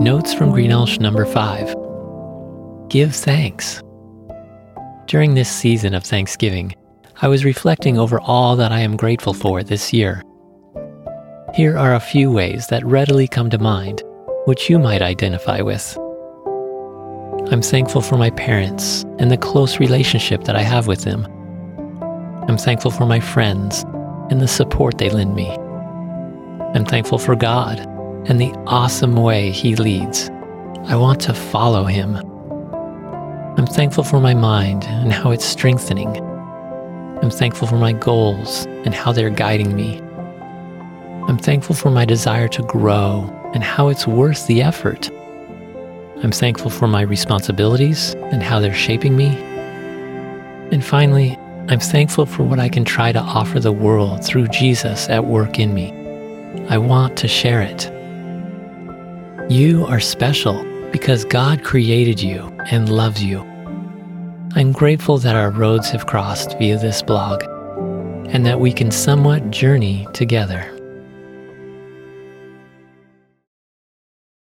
Notes from Green Elsh number 5 Give thanks. During this season of Thanksgiving, I was reflecting over all that I am grateful for this year. Here are a few ways that readily come to mind, which you might identify with. I'm thankful for my parents and the close relationship that I have with them. I'm thankful for my friends and the support they lend me. I'm thankful for God and the awesome way He leads. I want to follow Him. I'm thankful for my mind and how it's strengthening. I'm thankful for my goals and how they're guiding me. I'm thankful for my desire to grow and how it's worth the effort. I'm thankful for my responsibilities and how they're shaping me. And finally, I'm thankful for what I can try to offer the world through Jesus at work in me. I want to share it. You are special because God created you and loves you. I'm grateful that our roads have crossed via this blog and that we can somewhat journey together.